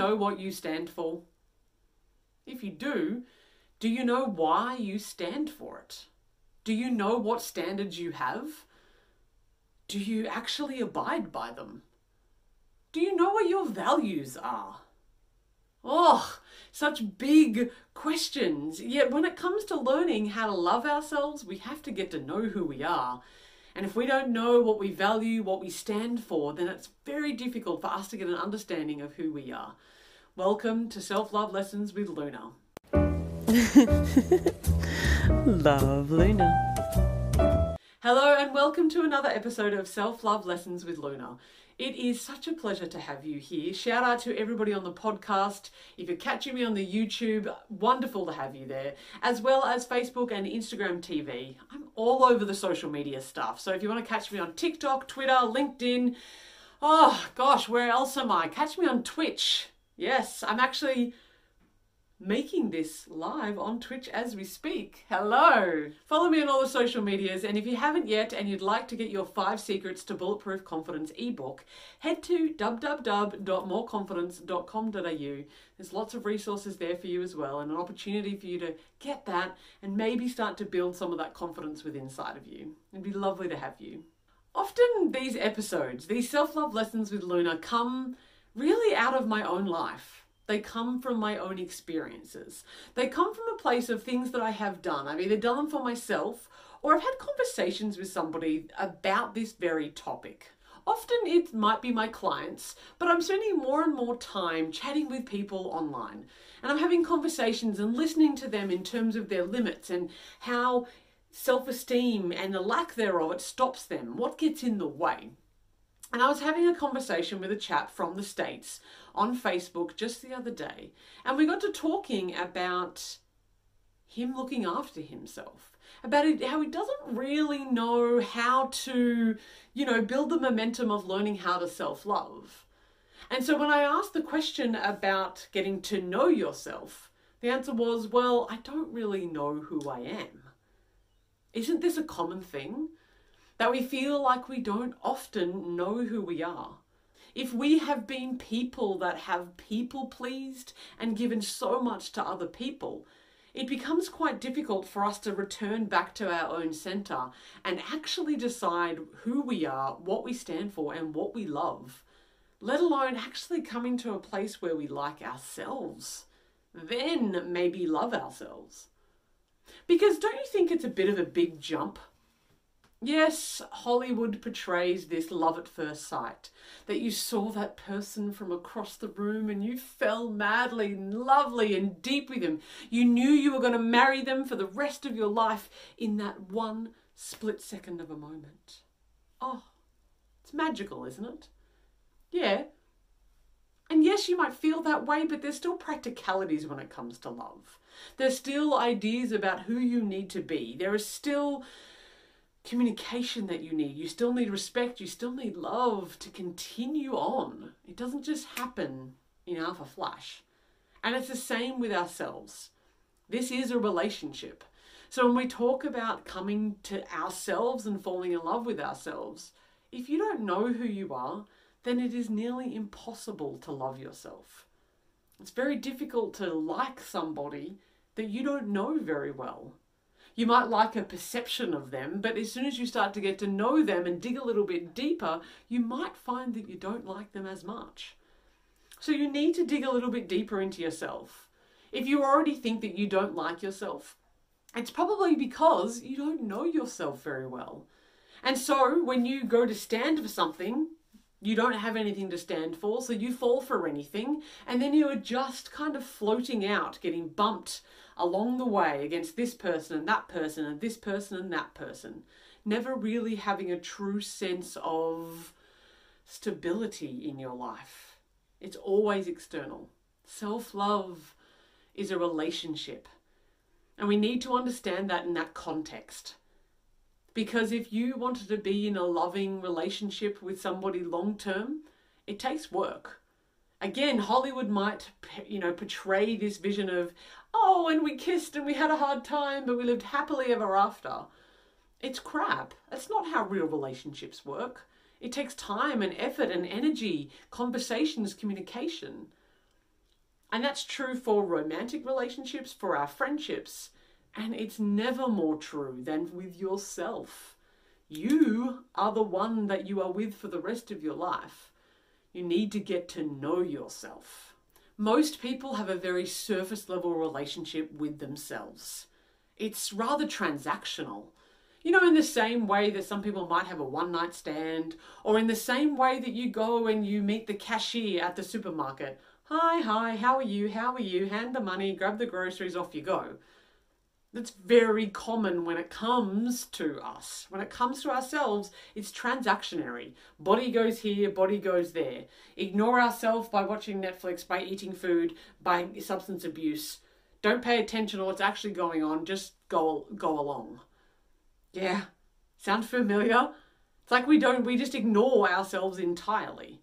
know what you stand for? If you do, do you know why you stand for it? Do you know what standards you have? Do you actually abide by them? Do you know what your values are? Oh, such big questions. Yet when it comes to learning how to love ourselves, we have to get to know who we are. And if we don't know what we value, what we stand for, then it's very difficult for us to get an understanding of who we are. Welcome to Self Love Lessons with Luna. Love Luna. Hello, and welcome to another episode of Self Love Lessons with Luna. It is such a pleasure to have you here. Shout out to everybody on the podcast. If you're catching me on the YouTube, wonderful to have you there, as well as Facebook and Instagram TV. I'm all over the social media stuff. So if you want to catch me on TikTok, Twitter, LinkedIn, oh gosh, where else am I? Catch me on Twitch. Yes, I'm actually making this live on Twitch as we speak. Hello! Follow me on all the social medias, and if you haven't yet and you'd like to get your five secrets to bulletproof confidence ebook, head to www.moreconfidence.com.au. There's lots of resources there for you as well, and an opportunity for you to get that and maybe start to build some of that confidence within inside of you. It'd be lovely to have you. Often these episodes, these self love lessons with Luna, come really out of my own life. They come from my own experiences. They come from a place of things that I have done. I've either done them for myself or I've had conversations with somebody about this very topic. Often it might be my clients, but I'm spending more and more time chatting with people online. And I'm having conversations and listening to them in terms of their limits and how self esteem and the lack thereof it stops them, what gets in the way. And I was having a conversation with a chap from the States on Facebook just the other day, and we got to talking about him looking after himself, about it, how he doesn't really know how to, you know, build the momentum of learning how to self love. And so when I asked the question about getting to know yourself, the answer was, well, I don't really know who I am. Isn't this a common thing? that we feel like we don't often know who we are. If we have been people that have people pleased and given so much to other people, it becomes quite difficult for us to return back to our own center and actually decide who we are, what we stand for, and what we love, let alone actually coming to a place where we like ourselves. Then maybe love ourselves. Because don't you think it's a bit of a big jump Yes, Hollywood portrays this love at first sight. That you saw that person from across the room and you fell madly and lovely and deep with them. You knew you were going to marry them for the rest of your life in that one split second of a moment. Oh, it's magical, isn't it? Yeah. And yes, you might feel that way, but there's still practicalities when it comes to love. There's still ideas about who you need to be. There is still communication that you need. You still need respect. You still need love to continue on. It doesn't just happen in alpha flash. And it's the same with ourselves. This is a relationship. So when we talk about coming to ourselves and falling in love with ourselves, if you don't know who you are, then it is nearly impossible to love yourself. It's very difficult to like somebody that you don't know very well you might like a perception of them, but as soon as you start to get to know them and dig a little bit deeper, you might find that you don't like them as much. So you need to dig a little bit deeper into yourself. If you already think that you don't like yourself, it's probably because you don't know yourself very well. And so when you go to stand for something, you don't have anything to stand for, so you fall for anything, and then you are just kind of floating out, getting bumped along the way against this person and that person and this person and that person, never really having a true sense of stability in your life. It's always external. Self love is a relationship. And we need to understand that in that context. Because if you wanted to be in a loving relationship with somebody long term, it takes work. Again, Hollywood might, you know, portray this vision of, oh, and we kissed and we had a hard time, but we lived happily ever after. It's crap. That's not how real relationships work. It takes time and effort and energy, conversations, communication. And that's true for romantic relationships, for our friendships, and it's never more true than with yourself. You are the one that you are with for the rest of your life. You need to get to know yourself. Most people have a very surface level relationship with themselves. It's rather transactional. You know, in the same way that some people might have a one night stand, or in the same way that you go and you meet the cashier at the supermarket. Hi, hi, how are you? How are you? Hand the money, grab the groceries, off you go. That's very common when it comes to us. When it comes to ourselves, it's transactionary. Body goes here, body goes there. Ignore ourselves by watching Netflix, by eating food, by substance abuse. Don't pay attention to what's actually going on, just go go along. Yeah. Sound familiar? It's like we don't we just ignore ourselves entirely.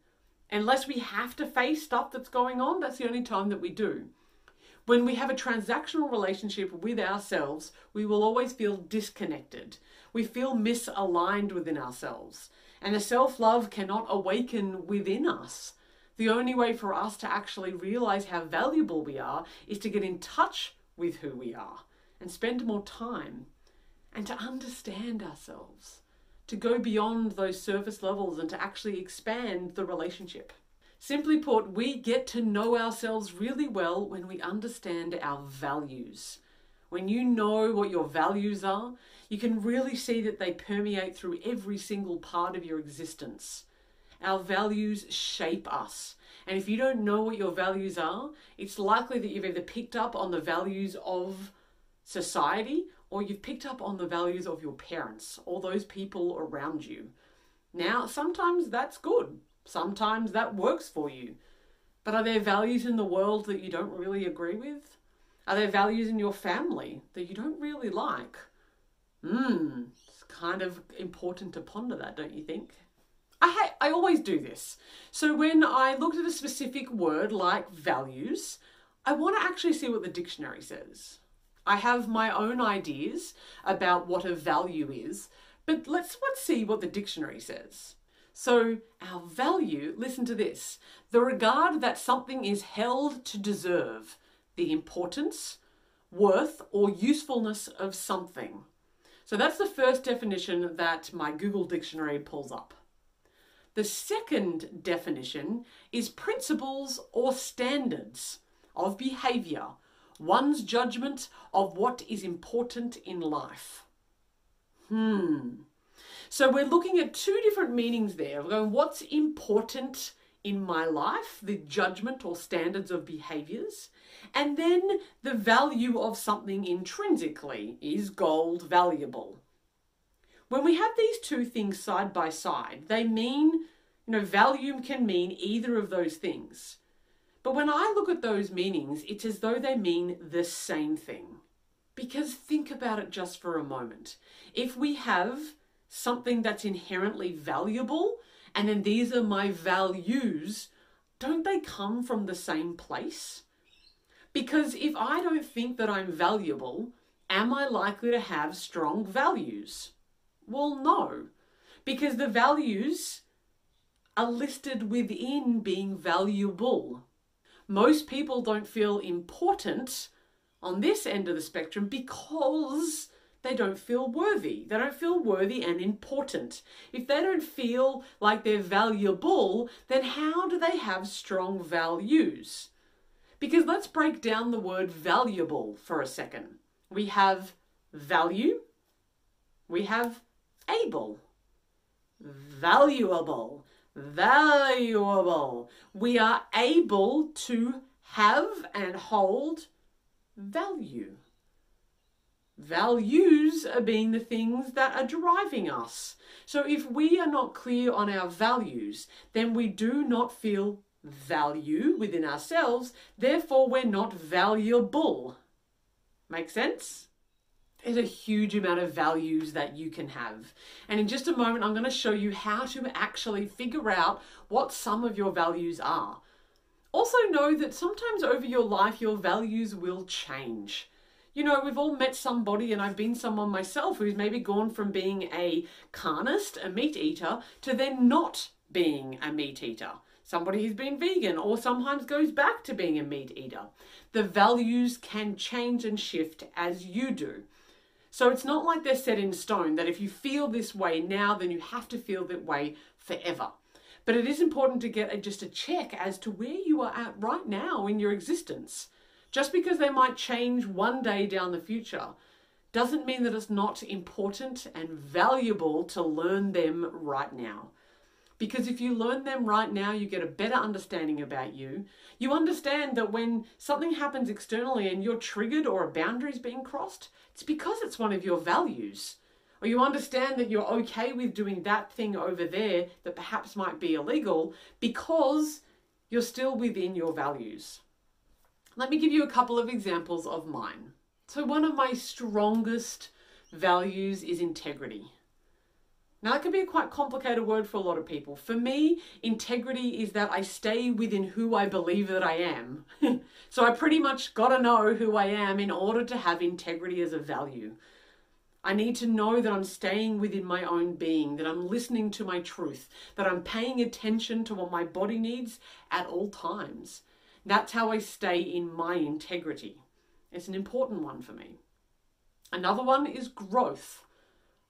Unless we have to face stuff that's going on, that's the only time that we do. When we have a transactional relationship with ourselves, we will always feel disconnected. We feel misaligned within ourselves. And the self love cannot awaken within us. The only way for us to actually realize how valuable we are is to get in touch with who we are and spend more time and to understand ourselves, to go beyond those surface levels and to actually expand the relationship. Simply put, we get to know ourselves really well when we understand our values. When you know what your values are, you can really see that they permeate through every single part of your existence. Our values shape us. And if you don't know what your values are, it's likely that you've either picked up on the values of society or you've picked up on the values of your parents or those people around you. Now, sometimes that's good. Sometimes that works for you. But are there values in the world that you don't really agree with? Are there values in your family that you don't really like? Hmm, it's kind of important to ponder that, don't you think? I ha- I always do this. So when I looked at a specific word like values, I want to actually see what the dictionary says. I have my own ideas about what a value is, but let's let's see what the dictionary says. So, our value, listen to this the regard that something is held to deserve, the importance, worth, or usefulness of something. So, that's the first definition that my Google Dictionary pulls up. The second definition is principles or standards of behaviour, one's judgment of what is important in life. Hmm. So we're looking at two different meanings there. We're going, what's important in my life, the judgment or standards of behaviors, and then the value of something intrinsically. Is gold valuable? When we have these two things side by side, they mean, you know, value can mean either of those things. But when I look at those meanings, it's as though they mean the same thing. Because think about it just for a moment. If we have something that's inherently valuable, and then these are my values, don't they come from the same place? Because if I don't think that I'm valuable, am I likely to have strong values? Well, no, because the values are listed within being valuable. Most people don't feel important on this end of the spectrum because they don't feel worthy. They don't feel worthy and important. If they don't feel like they're valuable, then how do they have strong values? Because let's break down the word valuable for a second. We have value, we have able, valuable, valuable. We are able to have and hold value. Values are being the things that are driving us. So if we are not clear on our values, then we do not feel value within ourselves, therefore, we're not valuable. Make sense? There's a huge amount of values that you can have. And in just a moment, I'm going to show you how to actually figure out what some of your values are. Also, know that sometimes over your life, your values will change you know, we've all met somebody, and I've been someone myself who's maybe gone from being a carnist, a meat eater, to then not being a meat eater. somebody who's been vegan or sometimes goes back to being a meat eater. The values can change and shift as you do. So it's not like they're set in stone that if you feel this way now, then you have to feel that way forever. But it is important to get a, just a check as to where you are at right now in your existence. Just because they might change one day down the future doesn't mean that it's not important and valuable to learn them right now. Because if you learn them right now, you get a better understanding about you. You understand that when something happens externally and you're triggered or a boundary is being crossed, it's because it's one of your values. Or you understand that you're okay with doing that thing over there that perhaps might be illegal because you're still within your values. Let me give you a couple of examples of mine. So, one of my strongest values is integrity. Now, that can be a quite complicated word for a lot of people. For me, integrity is that I stay within who I believe that I am. so, I pretty much got to know who I am in order to have integrity as a value. I need to know that I'm staying within my own being, that I'm listening to my truth, that I'm paying attention to what my body needs at all times. That's how I stay in my integrity. It's an important one for me. Another one is growth.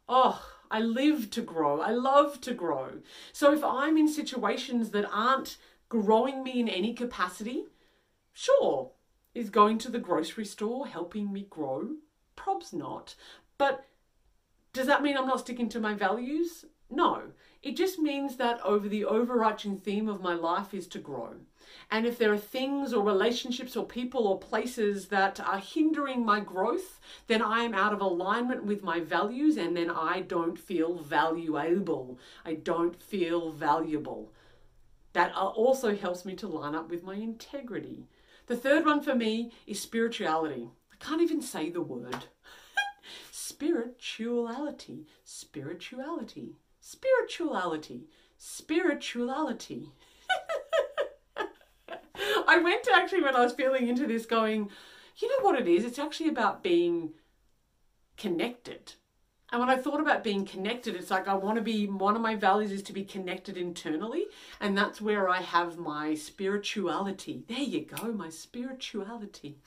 Oh, I live to grow. I love to grow. So if I'm in situations that aren't growing me in any capacity, sure, is going to the grocery store helping me grow? Probs not. But does that mean I'm not sticking to my values? No. It just means that over the overarching theme of my life is to grow. And if there are things or relationships or people or places that are hindering my growth, then I am out of alignment with my values and then I don't feel valuable. I don't feel valuable. That also helps me to line up with my integrity. The third one for me is spirituality. I can't even say the word. spirituality, spirituality, spirituality, spirituality. I went to actually when I was feeling into this going, you know what it is? It's actually about being connected. And when I thought about being connected, it's like I want to be, one of my values is to be connected internally. And that's where I have my spirituality. There you go, my spirituality.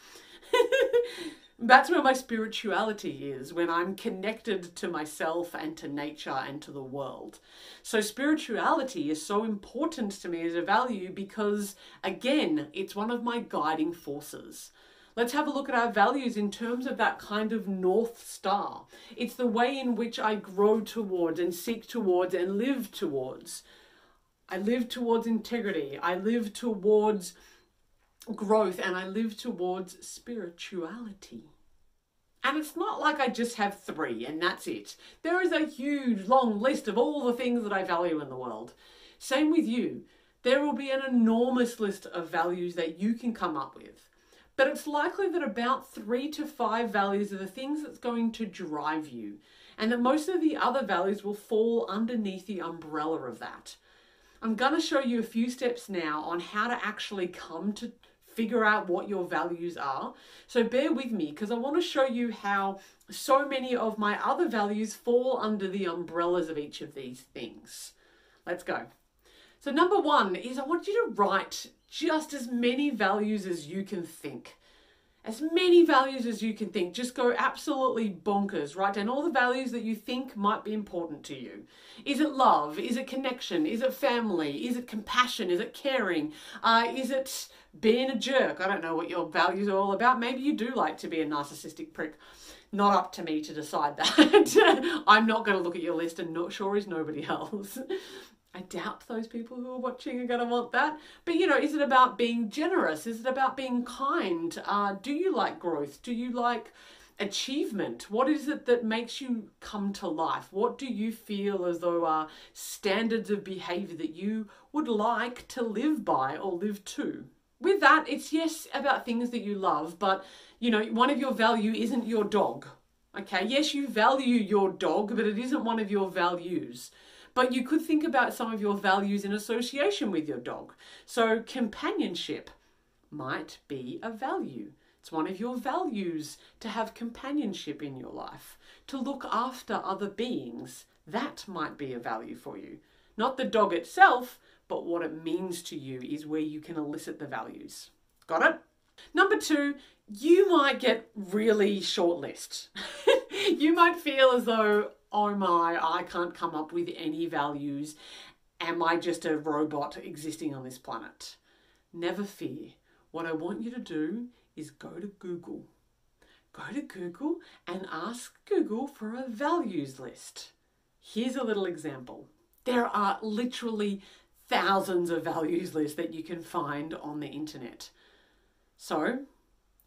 that's where my spirituality is when I'm connected to myself and to nature and to the world. So, spirituality is so important to me as a value because, again, it's one of my guiding forces. Let's have a look at our values in terms of that kind of North Star. It's the way in which I grow towards and seek towards and live towards. I live towards integrity. I live towards growth and I live towards spirituality. And it's not like I just have three and that's it. There is a huge long list of all the things that I value in the world. Same with you. There will be an enormous list of values that you can come up with. But it's likely that about three to five values are the things that's going to drive you, and that most of the other values will fall underneath the umbrella of that. I'm going to show you a few steps now on how to actually come to figure out what your values are. So bear with me because I want to show you how so many of my other values fall under the umbrellas of each of these things. Let's go. So, number one is I want you to write just as many values as you can think as many values as you can think. Just go absolutely bonkers. Write down all the values that you think might be important to you. Is it love? Is it connection? Is it family? Is it compassion? Is it caring? Uh, is it being a jerk? I don't know what your values are all about. Maybe you do like to be a narcissistic prick. Not up to me to decide that. I'm not going to look at your list, and not sure is nobody else. I doubt those people who are watching are going to want that. But you know, is it about being generous? Is it about being kind? Uh, do you like growth? Do you like achievement? What is it that makes you come to life? What do you feel as though are standards of behavior that you would like to live by or live to? With that, it's yes about things that you love, but you know, one of your value isn't your dog. Okay, yes, you value your dog, but it isn't one of your values. But you could think about some of your values in association with your dog. So, companionship might be a value. It's one of your values to have companionship in your life, to look after other beings. That might be a value for you. Not the dog itself, but what it means to you is where you can elicit the values. Got it? Number two, you might get really short list. you might feel as though, oh my, I can't come up with any values. Am I just a robot existing on this planet? Never fear. What I want you to do is go to Google. Go to Google and ask Google for a values list. Here's a little example. There are literally thousands of values lists that you can find on the internet. So,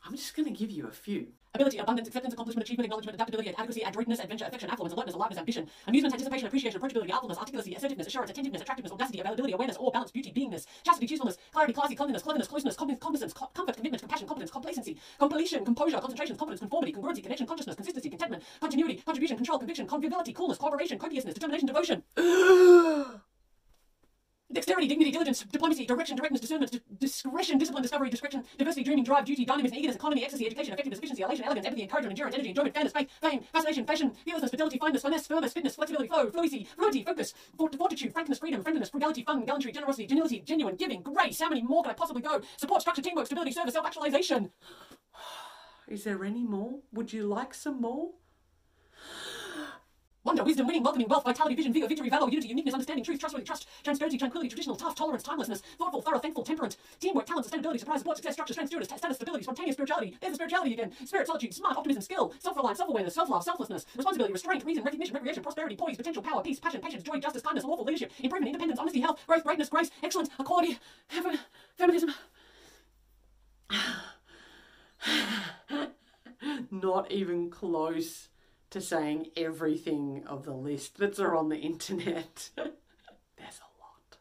I'm just going to give you a few. Ability, abundance, acceptance, accomplishment, achievement, acknowledgement, adaptability, adequacy, adroitness, adventure, affection, affluence, alertness, aliveness, ambition, amusement, anticipation, appreciation, approachability, artfulness, articulacy, assertiveness, assurance, attentiveness, attractiveness, audacity, availability, awareness, awe, balance, beauty, beingness, chastity, choosefulness, clarity, classy, cleanliness, cleverness, closeness, cognizance, comfort, commitment, compassion, competence, complacency, completion, composure, concentration, confidence, conformity, congruency, connection, consciousness, consistency, contentment, continuity, contribution, control, conviction, conviviality, coolness, cooperation, copiousness, determination, devotion. Dexterity, dignity, diligence, diplomacy, direction, directness, discernment, di- discretion, discipline, discovery, discretion, diversity, dreaming, drive, duty, dynamism, eagerness, economy, ecstasy, education, effectiveness, efficiency, elation, elegance, empathy, encouragement, endurance, energy, enjoyment, fairness, faith, fame, fascination, fashion, fearlessness, fidelity, fineness, finesse, firmness, fitness, flexibility, flow, fluency, fluidity, focus, fort- fortitude, frankness, freedom, friendliness, frugality, fun, gallantry, generosity, gentility, genuine, giving, grace. How many more can I possibly go? Support, structure, teamwork, stability, service, self-actualization. Is there any more? Would you like some more? Wonder, wisdom, winning, welcoming, wealth, vitality, vision, vigor, victory, valor, unity, uniqueness, understanding, truth, trustworthy, trust, transparency, tranquility, traditional, tough, tolerance, timelessness, thoughtful, thorough, thankful, temperate, teamwork, talent, sustainability, surprise, support, success, structure, strength, stewardess, status, stability, spontaneous spirituality. There's the spirituality again. Spirit, solitude, smart, optimism, skill, self-reliance, self-awareness, self-love, selflessness, responsibility, restraint, reason, recognition, recreation, prosperity, poise, potential, power, peace, passion, patience, joy, justice, kindness, lawful leadership, improvement, independence, honesty, health, growth, greatness, grace, excellence, equality, heaven, feminism. Not even close to saying everything of the list that's are on the internet. There's a lot.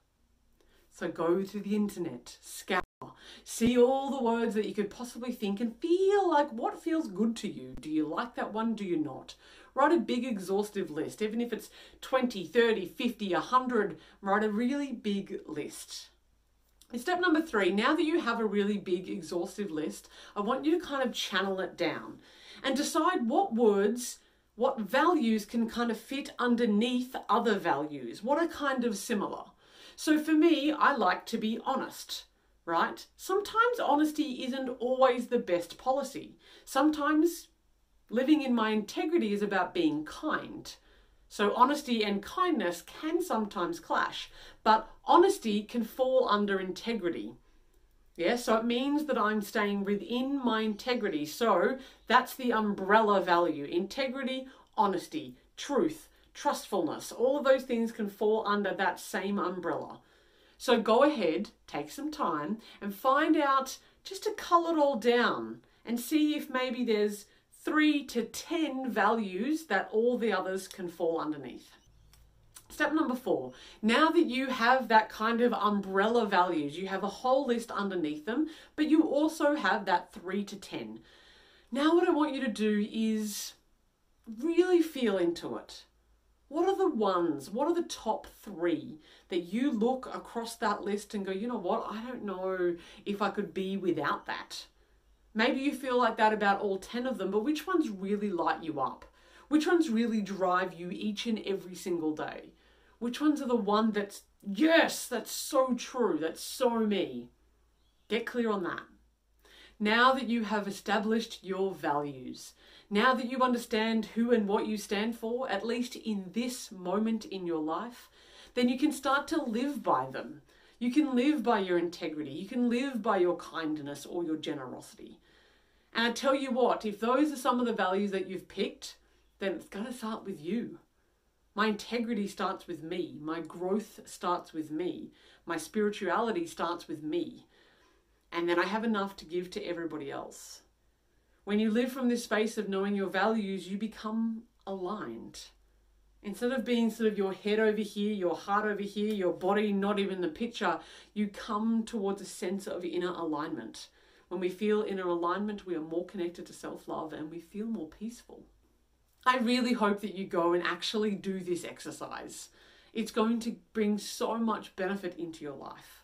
So go to the internet, scour, see all the words that you could possibly think and feel like what feels good to you. Do you like that one? Do you not? Write a big exhaustive list, even if it's 20, 30, 50, 100. Write a really big list. Step number three, now that you have a really big exhaustive list, I want you to kind of channel it down and decide what words, what values can kind of fit underneath other values, what are kind of similar. So for me, I like to be honest, right? Sometimes honesty isn't always the best policy. Sometimes living in my integrity is about being kind. So, honesty and kindness can sometimes clash, but honesty can fall under integrity. Yeah, so it means that I'm staying within my integrity. So, that's the umbrella value integrity, honesty, truth, trustfulness. All of those things can fall under that same umbrella. So, go ahead, take some time, and find out just to cull it all down and see if maybe there's three to ten values that all the others can fall underneath. Step number four. Now that you have that kind of umbrella values, you have a whole list underneath them, but you also have that three to ten. Now, what I want you to do is really feel into it. What are the ones? What are the top three that you look across that list and go, you know what? I don't know if I could be without that. Maybe you feel like that about all 10 of them, but which ones really light you up? Which ones really drive you each and every single day? Which ones are the one that's, yes, that's so true, that's so me? Get clear on that. Now that you have established your values, now that you understand who and what you stand for, at least in this moment in your life, then you can start to live by them. You can live by your integrity. You can live by your kindness or your generosity. And I tell you what, if those are some of the values that you've picked, then it's going to start with you. My integrity starts with me. My growth starts with me. My spirituality starts with me. And then I have enough to give to everybody else. When you live from this space of knowing your values, you become aligned. Instead of being sort of your head over here, your heart over here, your body not even the picture, you come towards a sense of inner alignment. When we feel inner alignment, we are more connected to self love and we feel more peaceful. I really hope that you go and actually do this exercise. It's going to bring so much benefit into your life.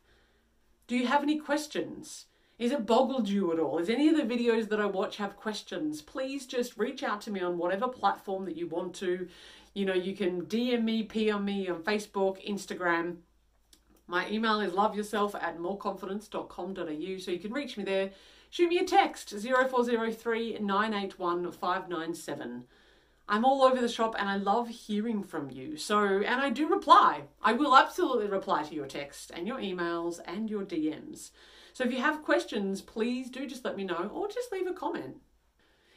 Do you have any questions? Is it boggled you at all? Is any of the videos that I watch have questions? Please just reach out to me on whatever platform that you want to. You know, you can DM me, PM me on Facebook, Instagram. My email is loveyourself at moreconfidence.com.au, so you can reach me there. Shoot me a text 0403 981 597. I'm all over the shop and I love hearing from you. So, and I do reply. I will absolutely reply to your text and your emails and your DMs. So if you have questions, please do just let me know or just leave a comment.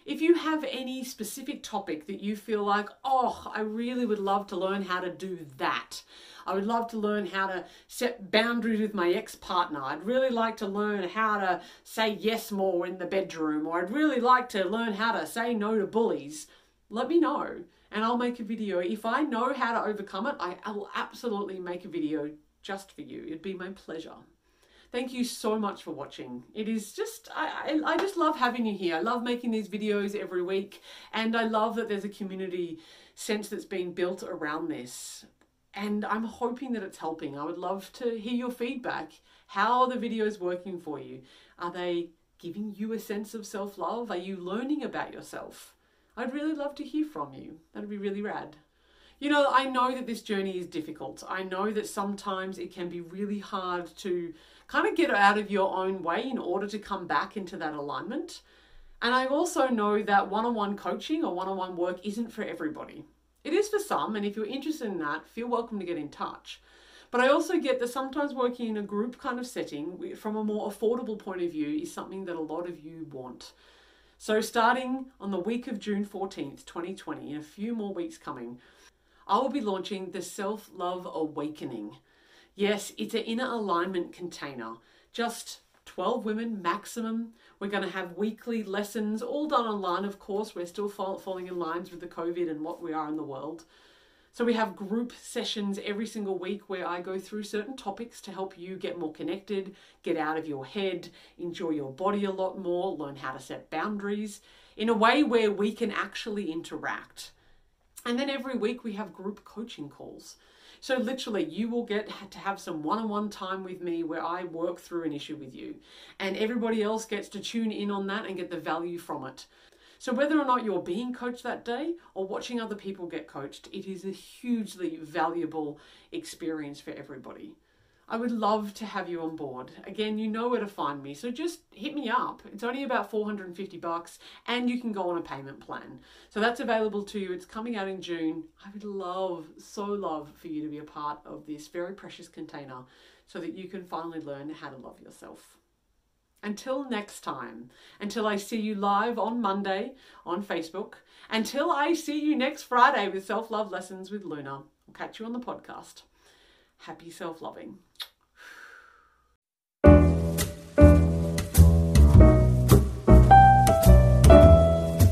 If you have any specific topic that you feel like, oh, I really would love to learn how to do that. I would love to learn how to set boundaries with my ex partner. I'd really like to learn how to say yes more in the bedroom, or I'd really like to learn how to say no to bullies let me know and I'll make a video. If I know how to overcome it, I will absolutely make a video just for you. It'd be my pleasure. Thank you so much for watching. It is just, I, I, I just love having you here. I love making these videos every week and I love that there's a community sense that's being built around this. And I'm hoping that it's helping. I would love to hear your feedback. How are the videos working for you? Are they giving you a sense of self love? Are you learning about yourself? I'd really love to hear from you. That'd be really rad. You know, I know that this journey is difficult. I know that sometimes it can be really hard to kind of get out of your own way in order to come back into that alignment. And I also know that one on one coaching or one on one work isn't for everybody. It is for some, and if you're interested in that, feel welcome to get in touch. But I also get that sometimes working in a group kind of setting from a more affordable point of view is something that a lot of you want. So, starting on the week of June 14th, 2020, in a few more weeks coming, I will be launching the Self Love Awakening. Yes, it's an inner alignment container, just 12 women maximum. We're going to have weekly lessons, all done online, of course. We're still falling in lines with the COVID and what we are in the world. So we have group sessions every single week where I go through certain topics to help you get more connected, get out of your head, enjoy your body a lot more, learn how to set boundaries in a way where we can actually interact. And then every week we have group coaching calls. So literally, you will get to have some one-on-one time with me where I work through an issue with you, and everybody else gets to tune in on that and get the value from it. So, whether or not you're being coached that day or watching other people get coached, it is a hugely valuable experience for everybody. I would love to have you on board. Again, you know where to find me, so just hit me up. It's only about 450 bucks and you can go on a payment plan. So that's available to you. It's coming out in June. I would love, so love for you to be a part of this very precious container so that you can finally learn how to love yourself. Until next time, until I see you live on Monday on Facebook, until I see you next Friday with Self Love Lessons with Luna, I'll catch you on the podcast. Happy self loving.